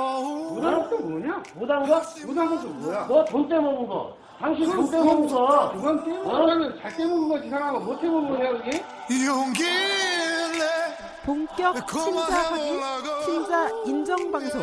무당은 또 뭐냐? 무당가? 무당은 또 뭐야? 너 돈 떼먹은 거. 당신 돈 떼먹은 거. 그건 떼먹으면 잘 떼먹은 거지 사람아 못 떼먹은 거야 그게? 용기를 내 본격 친자 확인, 친자 인정 방송.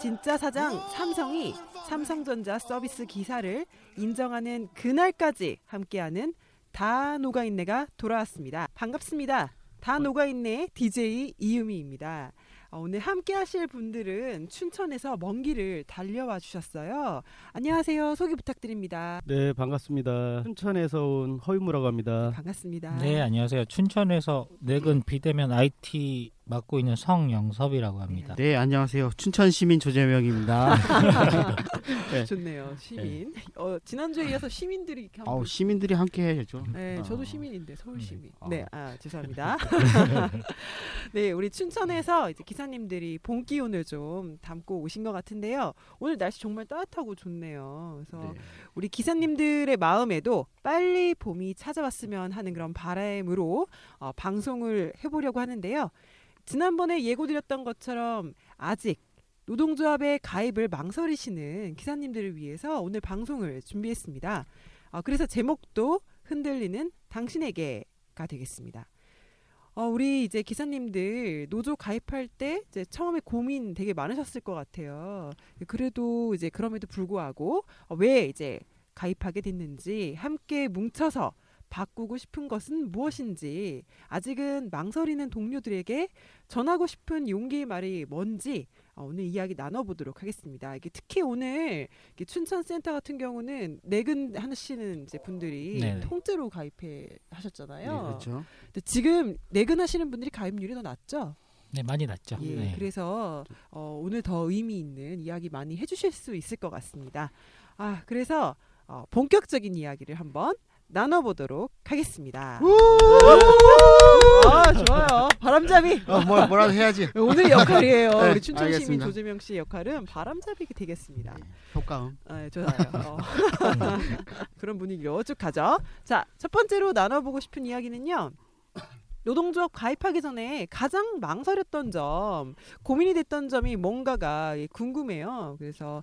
진짜 사장 삼성이 삼성전자 서비스 기사를 인정하는 그날까지 함께하는 다 녹아인내가 돌아왔습니다. 반갑습니다. 다 녹아인내 DJ 이유미입니다. 어, 오늘 함께 하실 분들은 춘천에서 먼 길을 달려와 주셨어요. 안녕하세요. 소개 부탁드립니다. 네, 반갑습니다. 춘천에서 온 허유무라고 합니다. 반갑습니다. 네, 안녕하세요. 춘천에서 내근 비대면 IT 맡고 있는 성영섭이라고 합니다. 네, 안녕하세요. 춘천 시민 조재명입니다. 네. 좋네요. 시민. 어, 지난주에 이어서 시민들이 이렇게 아우, 시민들이 함께 해야죠. 네, 어. 저도 시민인데 서울 시민. 아. 네, 아 죄송합니다. 네, 우리 춘천에서 이제 기사님들이 봄 기운을 좀 담고 오신 것 같은데요. 오늘 날씨 정말 따뜻하고 좋네요. 그래서 네. 우리 기사님들의 마음에도 빨리 봄이 찾아왔으면 하는 그런 바람으로 어, 방송을 해보려고 하는데요. 지난번에 예고드렸던 것처럼 아직 노동조합의 가입을 망설이시는 기사님들을 위해서 오늘 방송을 준비했습니다. 어, 그래서 제목도 흔들리는 당신에게가 되겠습니다. 어, 우리 이제 기사님들 노조 가입할 때 이제 처음에 고민 되게 많으셨을 것 같아요. 그래도 이제 그럼에도 불구하고 어, 왜 이제 가입하게 됐는지 함께 뭉쳐서 바꾸고 싶은 것은 무엇인지 아직은 망설이는 동료들에게 전하고 싶은 용기의 말이 뭔지 어, 오늘 이야기 나눠보도록 하겠습니다. 이게 특히 오늘 춘천 센터 같은 경우는 내근 하시는 이제 분들이 네네. 통째로 가입해 하셨잖아요. 네, 그렇죠. 근데 지금 내근 하시는 분들이 가입률이 더 낮죠. 네, 많이 낮죠. 예, 네. 그래서 어, 오늘 더 의미 있는 이야기 많이 해주실 수 있을 것 같습니다. 아, 그래서 어, 본격적인 이야기를 한번 나눠보도록 하겠습니다. 아, 좋아요. 바람잡이. 어, 뭐, 뭐라도 해야지. 오늘 역할이에요. 네, 우리 춘천 시민 알겠습니다. 조재명 씨 역할은 바람잡이가 되겠습니다. 네, 효과음. 아, 네, 좋아요. 어. 그런 분위기로 쭉 가죠. 자, 첫 번째로 나눠보고 싶은 이야기는요. 노동조합 가입하기 전에 가장 망설였던 점, 고민이 됐던 점이 뭔가가 예, 궁금해요. 그래서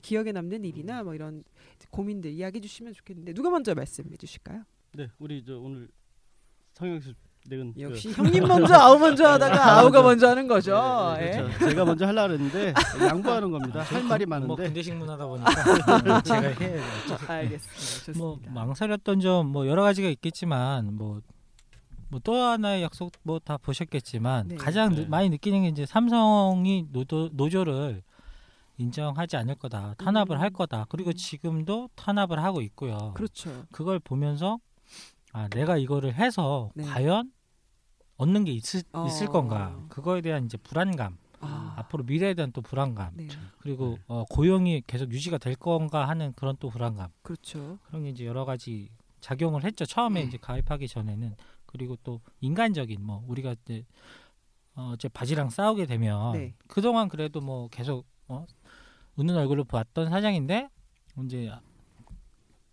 기억에 남는 일이나 뭐 이런 고민들 이야기해 주시면 좋겠는데 누가 먼저 말씀해 주실까요? 네, 우리 저 오늘 성형수 내근 역시 형님 먼저 아우 먼저 하다가 아우가 먼저 하는 거죠. 네, 예. 그렇죠. 제가 먼저 하려고 했는데 양보하는 겁니다. 할 말이 뭐 많은데 군대 식문하다 보니까 제가 해야 알겠습니다. 좋습니다. 뭐 망설였던 점 뭐 여러 가지가 있겠지만 뭐 뭐 또 하나의 약속 뭐 다 보셨겠지만 네. 가장 느- 네. 많이 느끼는 게 이제 삼성이 노조, 노조를 인정하지 않을 거다 탄압을 음. 할 거다 그리고 음. 지금도 탄압을 하고 있고요 그렇죠. 그걸 보면서 아 내가 이거를 해서 네. 과연 얻는 게 있을, 어. 있을 건가 그거에 대한 이제 불안감 아, 앞으로 미래에 대한 또 불안감 네. 그리고 어, 고용이 계속 유지가 될 건가 하는 그런 또 불안감 그렇죠. 그런 게 이제 여러 가지 작용을 했죠 처음에 네. 이제 가입하기 전에는 그리고 또 인간적인 뭐 우리가 이제 어 이제 바지랑 싸우게 되면 네. 그동안 그래도 뭐 계속 어 웃는 얼굴로 봤던 사장인데 이제 아-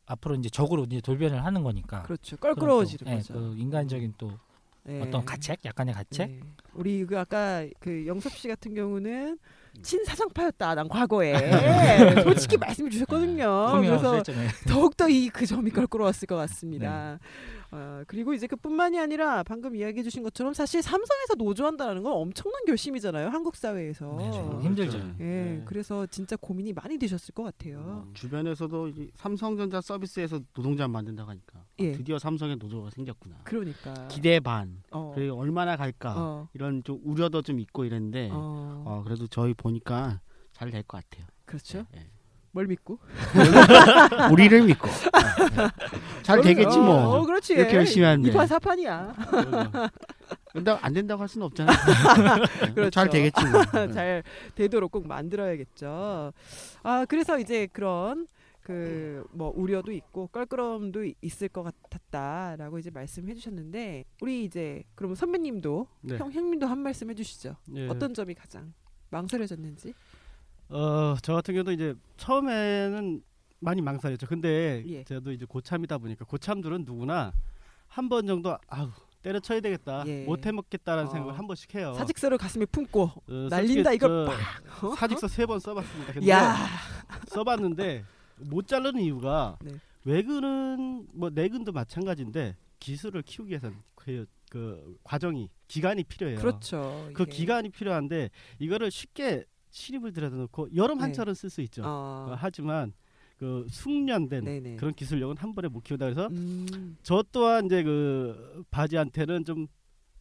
앞으로 이제 적으로 이제 돌변을 하는 거니까 그렇죠. 껄끄러워지는 예, 거죠. 그 인간적인 또 네. 어떤 가책 약간의 가책 네. 우리 그 아까 그 영섭 씨 같은 경우는 친사장파였다. 난 과거에 솔직히 말씀해 주셨거든요. 분명히 그래서 없었잖아요. 더욱 더이 그 점이 껄끄러웠을 것 같습니다. 어, 그리고 이제 그뿐만이 아니라 방금 이야기해 주신 것처럼 사실 삼성에서 노조한다는 건 엄청난 결심이잖아요. 한국 사회에서. 네, 힘들죠. 예, 네. 그래서 진짜 고민이 많이 되셨을 것 같아요. 주변에서도 이제 삼성전자 서비스에서 노동자 만든다고 하니까 아, 예. 드디어 삼성에 노조가 생겼구나. 그러니까. 기대 반. 어. 그리고 얼마나 갈까 어. 이런 좀 우려도 좀 있고 이랬는데 어. 어, 그래도 저희 보니까 잘 될 것 같아요. 그렇죠. 예. 뭘 믿고? 우리를 믿고 잘 되겠지 뭐. 어, 어, 그렇지. 이렇게 열심히 하는데. 이판 사판이야. 근데 안 된다고 할 수는 없잖아요. 네, 그렇죠. 잘 되겠지 뭐. 잘 되도록 꼭 만들어야겠죠. 아 그래서 이제 그런 그뭐 우려도 있고 껄끄러움도 이- 있을 것 같았다라고 이제 말씀해 주셨는데 우리 이제 그럼 선배님도 네. 형 형님도 한 말씀 해 주시죠. 예. 어떤 점이 가장 망설여졌는지. 어, 저 같은 경우도 이제 처음에는 많이 망설였죠. 근데 예. 저도 이제 고참이다 보니까 고참들은 누구나 한 번 정도 아우 때려쳐야 되겠다, 예. 못 해 먹겠다라는 어. 생각을 한 번씩 해요. 사직서를 가슴에 품고 어, 날린다 이걸 저 어? 사직서 세 번 써봤습니다. 근데 야. 써봤는데 못 자르는 이유가 네. 외근은 뭐 내근도 마찬가지인데 기술을 키우기 위해서는 그, 그 과정이 기간이 필요해요. 그렇죠. 그 이게. 기간이 필요한데 이거를 쉽게 신입을 들여다 놓고 여름 네. 한철은 쓸 수 있죠. 어. 어, 하지만 그 숙련된 네네. 그런 기술력은 한 번에 못 키우다 그래서 음, 저 또한 이제 그 바지한테는 좀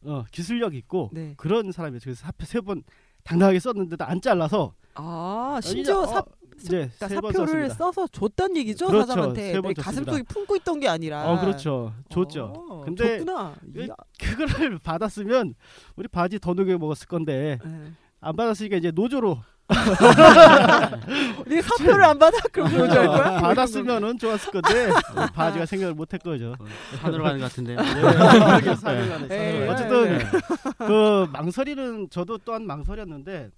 어, 기술력 있고 네. 그런 사람이에요. 그래서 사표 세 번 당당하게 썼는데도 안 잘라서 아 심지어 이제, 사, 어, 이제 그러니까 세번 사표를. 써서 줬단 얘기죠 그렇죠. 사장한테 내 가슴. 속에 품고 있던 게 아니라. 어 그렇죠. 줬죠. 어, 근데 줬구나. 그-. 그거를 받았으면 우리 바지 더 녹여 먹었을 건데 예. 안 받았으니까 이제 노조로 네 사표를 안 받아 그럼 뭐할 거야? 받았으면은 좋았을 건데 바지가 생각을 못할 거죠. 산으로 가는 것 같은데. 그렇게 산으로 가네, 산으로 예, 가네. 예, 어쨌든 예. 그 망설이는 저도 또한 망설였는데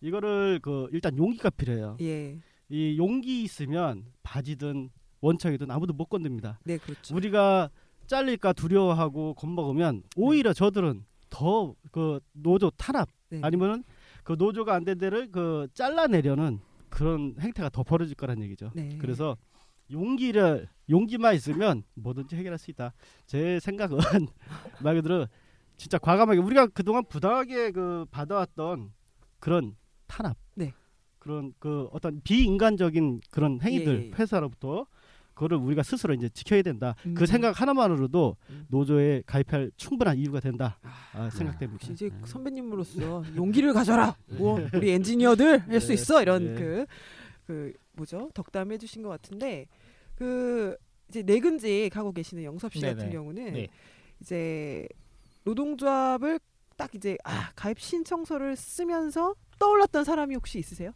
이거를 그 일단 용기가 필요해요. 예, 이 용기 있으면 바지든 원청이든 아무도 못 건듭니다. 네 그렇죠. 우리가 잘릴까 두려워하고 겁먹으면 오히려 저들은 더 그 노조 탄압 네. 아니면은 그 노조가 안 된 데를 그 잘라내려는 그런 행태가 더 벌어질 거란 얘기죠. 네. 그래서 용기를 용기만 있으면 뭐든지 해결할 수 있다. 제 생각은 말 그대로 진짜 과감하게 우리가 그동안 부당하게 그 받아왔던 그런 탄압, 네. 그런 그 어떤 비인간적인 그런 행위들 예, 예. 회사로부터 그거를 우리가 스스로 이제 지켜야 된다. 음. 그 생각 하나만으로도 음. 노조에 가입할 충분한 이유가 된다. 아, 생각됩니다. 역시 이제 선배님으로서 용기를 가져라. 뭐 우리 엔지니어들 할수 네. 있어 이런 네. 그그 뭐죠 덕담해 주신 것 같은데 그 이제 내근직 하고 계시는 영섭 씨 네네. 같은 경우는 네. 이제 노동조합을 딱 이제 아 가입 신청서를 쓰면서 떠올랐던 사람이 혹시 있으세요?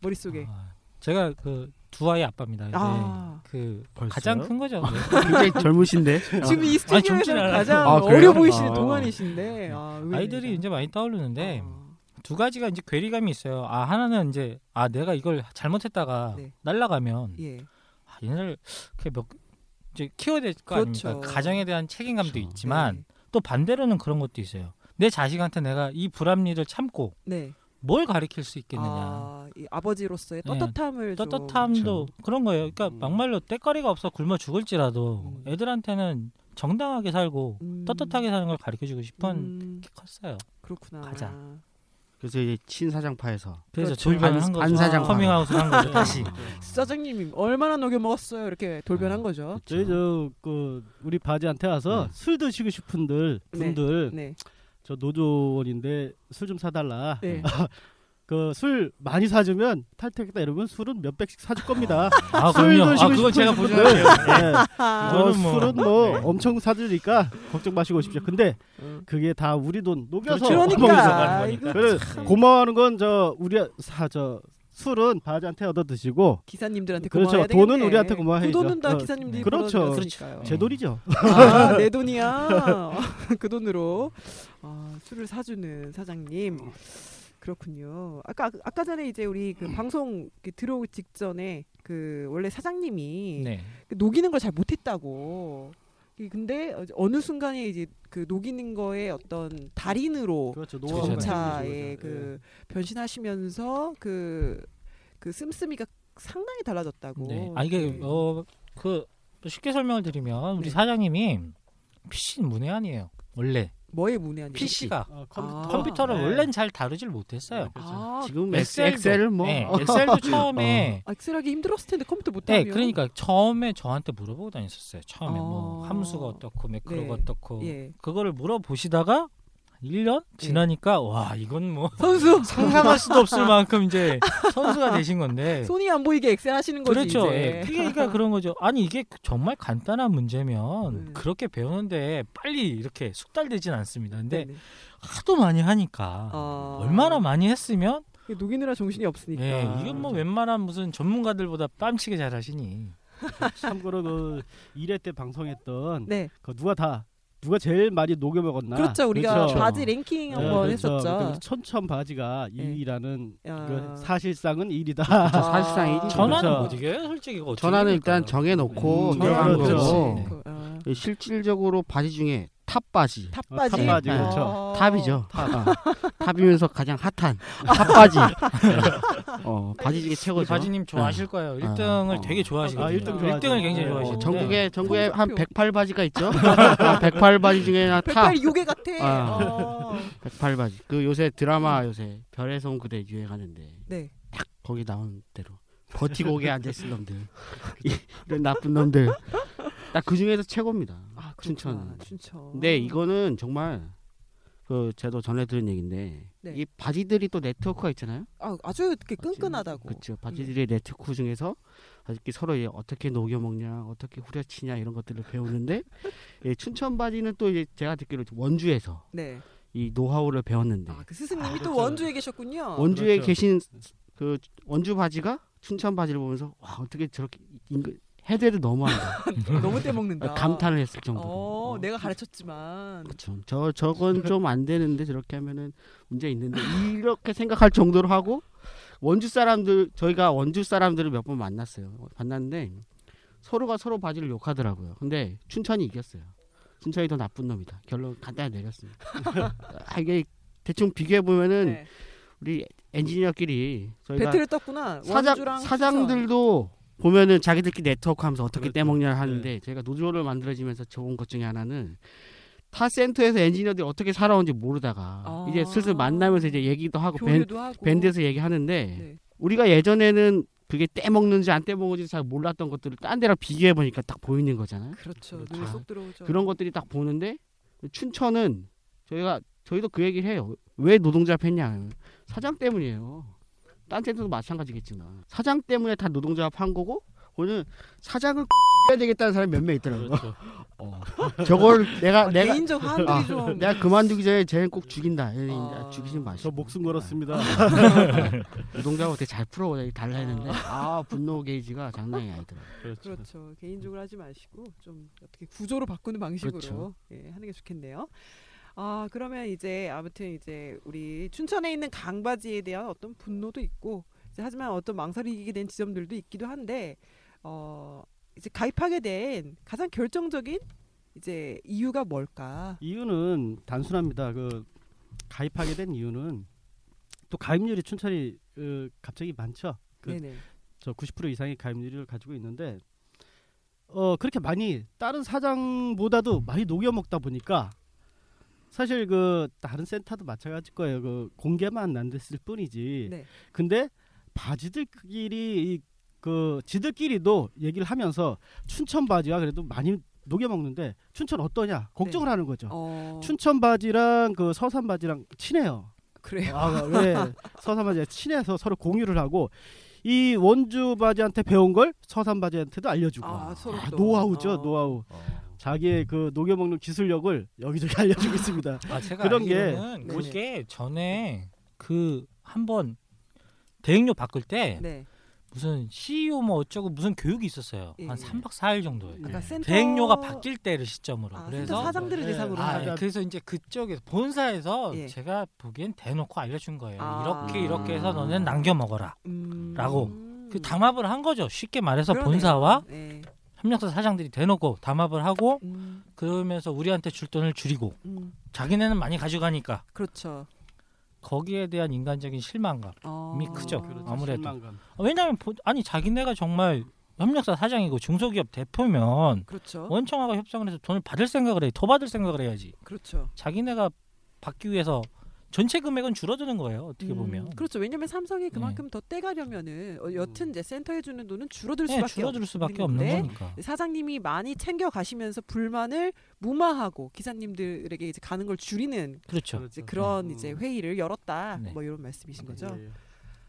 머릿속에 아, 제가 그 두 아이 아빠입니다. 아. 그 벌써요? 가장 큰 거죠. 네. 굉장히 젊으신데. 지금 이 아니, 스튜디오에서. 가장 아? 어려 보이시는 아. 동안이신데 아. 아이들이 이제 많이 떠오르는데 아, 두 가지가 이제 괴리감이 있어요. 아 하나는 이제 아 내가 이걸 잘못했다가 네. 날라가면 예 아, 얘네를 그몇 이제 키워야 될 거 그렇죠. 아닙니까? 가정에 대한 책임감도 그렇죠. 있지만 네. 또 반대로는 그런 것도 있어요. 내 자식한테 내가 이 불합리를 참고 네. 뭘 가르칠 수 있겠느냐. 아, 이 아버지로서의 네. 떳떳함을 좀- 떳떳함도 그런 거예요. 그러니까 음. 막말로 땟거리가 없어 굶어 죽을지라도 음. 애들한테는 정당하게 살고 음. 떳떳하게 사는 걸 가르쳐주고 싶은 음, 게 컸어요. 그렇구나. 가자. 그래서 이제 친사장파에서 그래서 그렇죠. 돌변을 한 반- 거죠. 반사장 커밍아웃을 한 거죠. 다시. 사장님이 얼마나 녹여 먹었어요? 이렇게 돌변한 거죠. 저희 저그 우리 바지한테 와서 네. 술 드시고 싶은들 분들 네. 저 노조원인데 술 좀 사달라. 네. 그 술 많이 사주면 탈퇴했다 이러면 술은 몇 백씩 사줄 겁니다. 아술 그럼요. 아 그거 제가 보증할게요. 네. 아, 뭐 술은 뭐 네. 엄청 사주니까 걱정 마시고 오십시오. 근데 음. 그게 다 우리 돈 녹여서 그렇죠. 먹는 그러니까 가는 이거 그래 참 고마워하는 건 저 우리 사저 술은 바지한테 얻어 드시고 기사님들한테 그렇죠. 고마워야 돈은 되겠네. 우리한테 고마워야죠. 그 돈은 다 어, 기사님들이 그렇죠. 제 돈이죠. 아, 내 돈이야. 그 돈으로 아, 술을 사주는 사장님. 그렇군요. 아까 아까 전에 이제 우리 그 방송 이렇게 들어오기 직전에 그 원래 사장님이 네. 그 녹이는 걸 잘 못했다고. 이 근데 어- 어느 순간에 이제 그 녹이는 거에 어떤 달인으로 그렇죠. 자동차에 그 변신하시면서 그 그 씀씀이가 상당히 달라졌다고. 네. 아 이게 네. 어그 쉽게 설명을 드리면 우리 네. 사장님이 PC는 문외한이에요. 원래 뭐의 문외한이? PC가 어, 컴퓨터. 아. 컴퓨터를 네. 원래는 잘 다루질 못했어요. 그렇죠. 아, 지금 엑셀도- 엑셀 뭐 네, 엑셀도 처음에 아, 엑셀하기 힘들었을 텐데 컴퓨터 네, 못하면. 그러니까 처음에 저한테 물어보고 다녔었어요. 처음에 뭐 아. 함수가 어떻고 매크로가 네. 어떻고 예. 그거를 물어보시다가 1년 지나니까 와 이건 뭐 선수 상상할 수도 없을 만큼 이제 선수가 되신 건데 손이 안 보이게 엑셀 하시는 거지 그렇죠. 이제. 예. 그러니까 그런 거죠. 아니 이게 정말 간단한 문제면 네. 그렇게 배우는데 빨리 이렇게 숙달되진 않습니다. 근데 네네. 하도 많이 하니까 아. 얼마나 많이 했으면 녹이느라 정신이 없으니까. 예, 이건 뭐 웬만한 무슨 전문가들보다 뺨치게 잘하시니. 참고로 그 1회 때 방송했던 네. 그 누가 다 누가 제일 많이 녹여 먹었나? 그렇죠. 우리가 그렇죠. 바지 랭킹 네, 한번 그렇죠. 했었죠. 천천 바지가 네. 2위라는 야. 그 사실상은 1위다. 사실상 일이죠. 전화는 그렇죠. 못 이겨요, 솔직히. 전화는? 일단 정해놓고 음, 들어간 그렇죠. 거고 네. 그, 아, 실질적으로 바지 중에 탑 바지 탑 어, 바지. 탑 바지, 네. 그렇죠. 어. 탑이죠. 어, 탑이면서 가장 핫한 탑 바지. 어 바지 중에 최고죠. 바지님 좋아하실 거예요. 1등을 어. 되게 좋아하시거든요. 아, 일등 좋아하죠. 1등을 굉장히 어, 좋아하시는데. 어, 전국에 전국에 한 성적표. 108 바지가 있죠. 아, 108 바지 중에 탑. 백팔 요괴 같아. 아. 어. 108 바지. 그 요새 드라마 요새 별에서 온 그대 유행하는데 네. 거기 나온 대로 버티고게 앉아있을 놈들 이런 나쁜 놈들 딱 그 중에서 최고입니다. 아, 춘천. 춘천. 근데 이거는 정말 그 제도 들은 얘기인데 네. 이 바지들이 또 네트워크가 있잖아요. 아, 아주 이렇게 끈끈하다고. 그렇죠. 바지들의 네트워크 중에서 이렇게 서로 어떻게 녹여 먹냐, 어떻게 후려치냐 이런 것들을 배우는데 예, 춘천 바지는 또 이제 제가 듣기로 원주에서 네. 이 노하우를 배웠는데 아, 그 스승님이 또 그렇죠. 원주에 계셨군요. 원주에 그렇죠. 계신 그 원주 바지가 춘천 바지를 보면서 와 어떻게 저렇게 인근 해대도 너무한다 너무 떼먹는다. 감탄을 했을 정도로. 어, 어. 내가 가르쳤지만. 그렇죠. 저 저건 좀 안 되는데 저렇게 하면은 문제 있는데 이렇게 생각할 정도로 하고 원주 사람들 저희가 원주 사람들을 몇 번 만났어요. 만났는데 서로가 서로 바지를 욕하더라고요. 근데 춘천이 이겼어요. 춘천이 더 나쁜 놈이다. 결론 간단히 내렸습니다. 아, 이게 대충 비교해 보면은 네. 우리 엔지니어끼리 저희가 battle을 떴구나. 사장 사장들도 보면은 자기들끼리 네트워크 하면서 어떻게 그렇죠. 떼먹냐 네. 하는데 저희가 노조를 만들어지면서 좋은 것 중에 하나는 타 센터에서 엔지니어들이 어떻게 살아오는지 모르다가 아. 이제 슬슬 만나면서 이제 얘기도 하고 밴, 하고. 밴드에서 얘기하는데 네. 우리가 예전에는 그게 떼먹는지 안 떼먹는지 잘 몰랐던 것들을 딴 데랑 비교해 보니까 딱 보이는 거잖아요. 그렇죠. 그렇죠. 그런 것들이 딱 보는데 춘천은 저희가 저희도 그 얘기를 해요. 왜 노동자 팼냐? 사장 때문이에요. 딴 데도 마찬가지겠지만 사장 때문에 다 노동자 판 거고 오늘 사장을 꼭 해야 되겠다는 사람이 몇 명 있더라고요. 그렇죠. 어. 저걸 내가 아, 내가 개인적 한들이 아, 좀. 내가 그만두기 전에 쟤는 꼭 죽인다. 아. 죽이지 마시고. 저 목숨 걸었습니다. 노동자가 어떻게 잘 풀어 달라 했는데 아 분노 게이지가 장난이 아니더라고요. 그렇죠. 그렇죠. 개인적으로 하지 마시고 좀 어떻게 구조로 바꾸는 방식으로 그렇죠. 예, 하는 게 좋겠네요. 아 그러면 이제 아무튼 이제 우리 춘천에 있는 강바지에 대한 어떤 분노도 있고 하지만 어떤 망설이게 된 지점들도 있기도 한데 어 이제 가입하게 된 가장 결정적인 이제 이유가 뭘까? 이유는 단순합니다. 그 가입하게 된 이유는 또 가입률이 춘천이 어, 갑자기 많죠. 그 네네. 저90% 이상의 가입률을 가지고 있는데 어 그렇게 많이 다른 사장보다도 많이 녹여 먹다 보니까 사실 그 다른 센터도 마찬가지일 거예요. 그 공개만 안 됐을 뿐이지. 네. 근데 바지들끼리 이, 그 지들끼리도 얘기를 하면서 춘천 바지가 그래도 많이 녹여 먹는데 춘천 어떠냐 걱정을 네. 하는 거죠. 어 춘천 바지랑 그 서산 바지랑 친해요. 그래요. 아, 왜 서산 바지가 친해서 서로 공유를 하고 이 원주 바지한테 배운 걸 서산 바지한테도 알려주고 아, 아, 또. 노하우죠 어. 노하우 자기의 그 녹여 먹는 기술력을 여기저기 알려주고 있습니다. 아, 제가 그런 게- 네네. 그게 전에 그 한번 대행료 바꿀 때 네. 무슨 CEO 뭐 어쩌고 무슨 교육이 있었어요. 예, 한 예. 3박 4일 정도예요. 아까 센터 대행료가 바뀔 때를 시점으로. 아, 그래서 사장들을 네. 대상으로 아, 예. 그래서 이제 그쪽에서 본사에서 예. 제가 보기엔 대놓고 알려준 거예요. 아. 이렇게 이렇게 해서 너는 남겨 먹어라. 음... 라고. 그 담합을 한 거죠. 쉽게 말해서 그러네요. 본사와 네. 협력사 사장들이 대놓고 담합을 하고 음, 그러면서 우리한테 줄 돈을 줄이고 음, 자기네는 많이 가져가니까 그렇죠. 거기에 대한 인간적인 실망감. 어... 이미 크죠. 그렇죠. 아무래도. 실망감. 왜냐하면 보- 아니 자기네가 정말 협력사 사장이고 중소기업 대표면 그렇죠. 원청하고 협상을 해서 돈을 받을 생각을 해. 더 받을 생각을 해야지. 그렇죠. 자기네가 받기 위해서 전체 금액은 줄어드는 거예요. 어떻게 음, 보면. 그렇죠. 왜냐면 삼성이 그만큼 더 떼가려면은 어, 여튼 이제 센터에 주는 돈은 줄어들 네, 수밖에 줄어들 없- 수밖에 없는 건데 거니까. 사장님이 많이 챙겨 가시면서 불만을 무마하고 기사님들에게 이제 가는 걸 줄이는 그렇죠. 이제 그런 음. 이제 회의를 열었다. 네. 뭐 이런 말씀이신 거죠. 예, 예.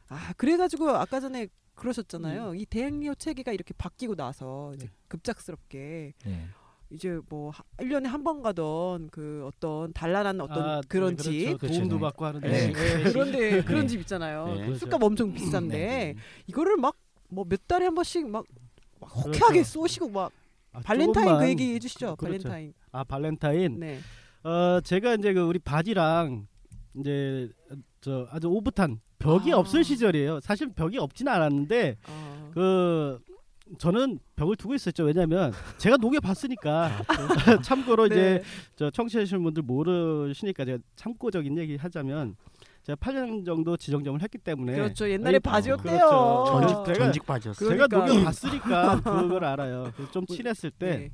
아 그래가지고 아까 전에 그러셨잖아요. 이 대행료 체계가 이렇게 바뀌고 나서 이제 네. 급작스럽게 네. 이제 뭐 1년에 한 번 가던 그 어떤 단란한 어떤 아, 그런 네, 집 그렇죠. 그렇죠. 도움도 네. 받고 하는데 네. 예, 그런데 그런 네. 집 있잖아요. 네. 그 술값 엄청 비싼데 네. 이거를 막 뭐 몇 달에 한 번씩 막, 막 그렇죠. 호쾌하게 쏘시고 막 아, 발렌타인 조금만- 그 얘기 해주시죠. 그렇죠. 발렌타인. 아 발렌타인. 네. 어 제가 이제 그 우리 바지랑 이제 저 아주 오붓한 벽이 아. 없을 시절이에요. 사실 벽이 없지는 않았는데 어. 그 저는 벽을 두고 있었죠. 왜냐하면 제가 녹여 봤으니까. 참고로 네. 이제 저 청취하시는 분들 모르시니까 제가 참고적인 얘기 하자면 제가 8년 정도 지정점을 했기 때문에 그렇죠. 옛날에 아니, 바지였대요. 그렇죠. 전직 제가- 전직 바지였어요. 제가 그러니까. 녹여 봤으니까 그걸 알아요. 좀 친했을 때 네.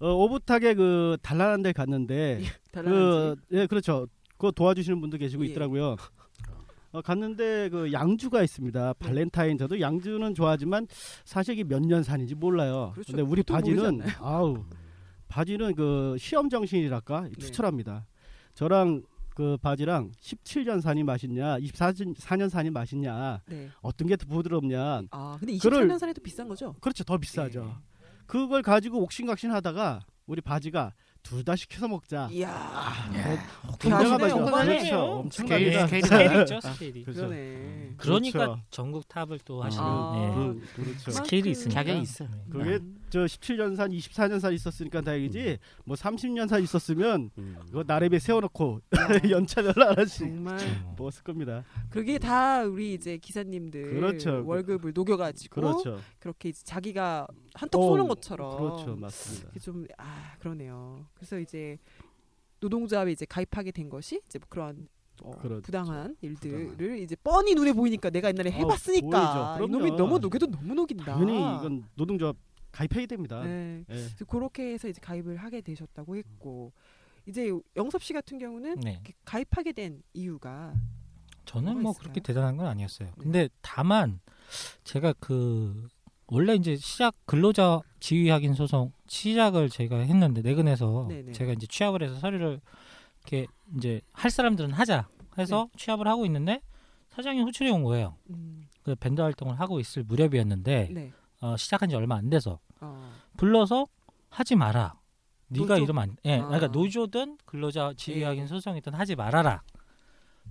어, 오붓하게 그 단란한 데 갔는데 달라는지. 그 예 그렇죠. 그거 도와주시는 분도 계시고 예. 있더라고요. 어, 갔는데 그 양주가 있습니다. 네. 발렌타인 저도 양주는 좋아하지만 사실 이게 몇년 산인지 몰라요. 그렇죠. 근데 우리 바지는 아우 바지는 그 시험 정신이랄까 네. 투철합니다. 저랑 그 바지랑 17년 산이 맛있냐, 24년 산이 맛있냐, 네. 어떤 게 더 부드럽냐. 아 근데 그를- 24년 산에도 비싼 거죠? 그렇죠, 더 비싸죠. 네. 그걸 가지고 옥신각신하다가 우리 바지가 둘 다 시켜서 먹자. 이야. 대단하시네요. 내가 봐도 오바네요. 그렇죠. 스케일, 엄청납니다. 스케일이 스케일이. 그렇죠. 그러네. 그러니까 그렇죠. 전국 탑을 또 하시는 아. 예. 그, 그렇죠. 스케일이 있으니까. 자격이 있어요. 네. 그게 저 17년산, 24년산 있었으니까 다행이지. 뭐 30년산 있었으면 음. 그거 나래배 세워놓고 연차별 하나씩 정말 음. 먹었을 겁니다. 그게 다 우리 이제 기사님들 그렇죠. 월급을 녹여가지고 그렇죠. 그렇게 이제 자기가 한턱 어, 쏘는 것처럼 그렇죠, 맞습니다. 이게 좀아 그러네요. 그래서 이제 노동조합에 이제 가입하게 된 것이 이제 뭐 그런 어, 그렇죠. 부당한 일들을 이제 뻔히 눈에 보이니까 내가 옛날에 어, 해봤으니까 보이죠. 이놈이. 너무 녹여도 너무 녹인다. 당연히 이건 노동조합 가입해야 됩니다. 네. 예. 그래서 그렇게 해서 이제 가입을 하게 되셨다고 했고 이제 영섭 씨 같은 경우는 네. 가입하게 된 이유가 저는 뭐 있을까요? 그렇게 대단한 건 아니었어요. 네. 근데 다만 제가 그 원래 이제 시작 근로자 지위 확인 소송 시작을 제가 했는데 내근에서 네네. 제가 이제 취합을 해서 서류를 이렇게 이제 할 사람들은 하자 해서 취합을 하고 있는데 사장이 호출이 온 거예요. 음, 그 밴드 활동을 하고 있을 무렵이었는데 네. 어, 시작한 지 얼마 안 돼서 어. 불러서 하지 마라. 네가 노조? 이러면 안, 예, 아. 그러니까 노조든 근로자 지위 예. 소송이든 하지 말아라.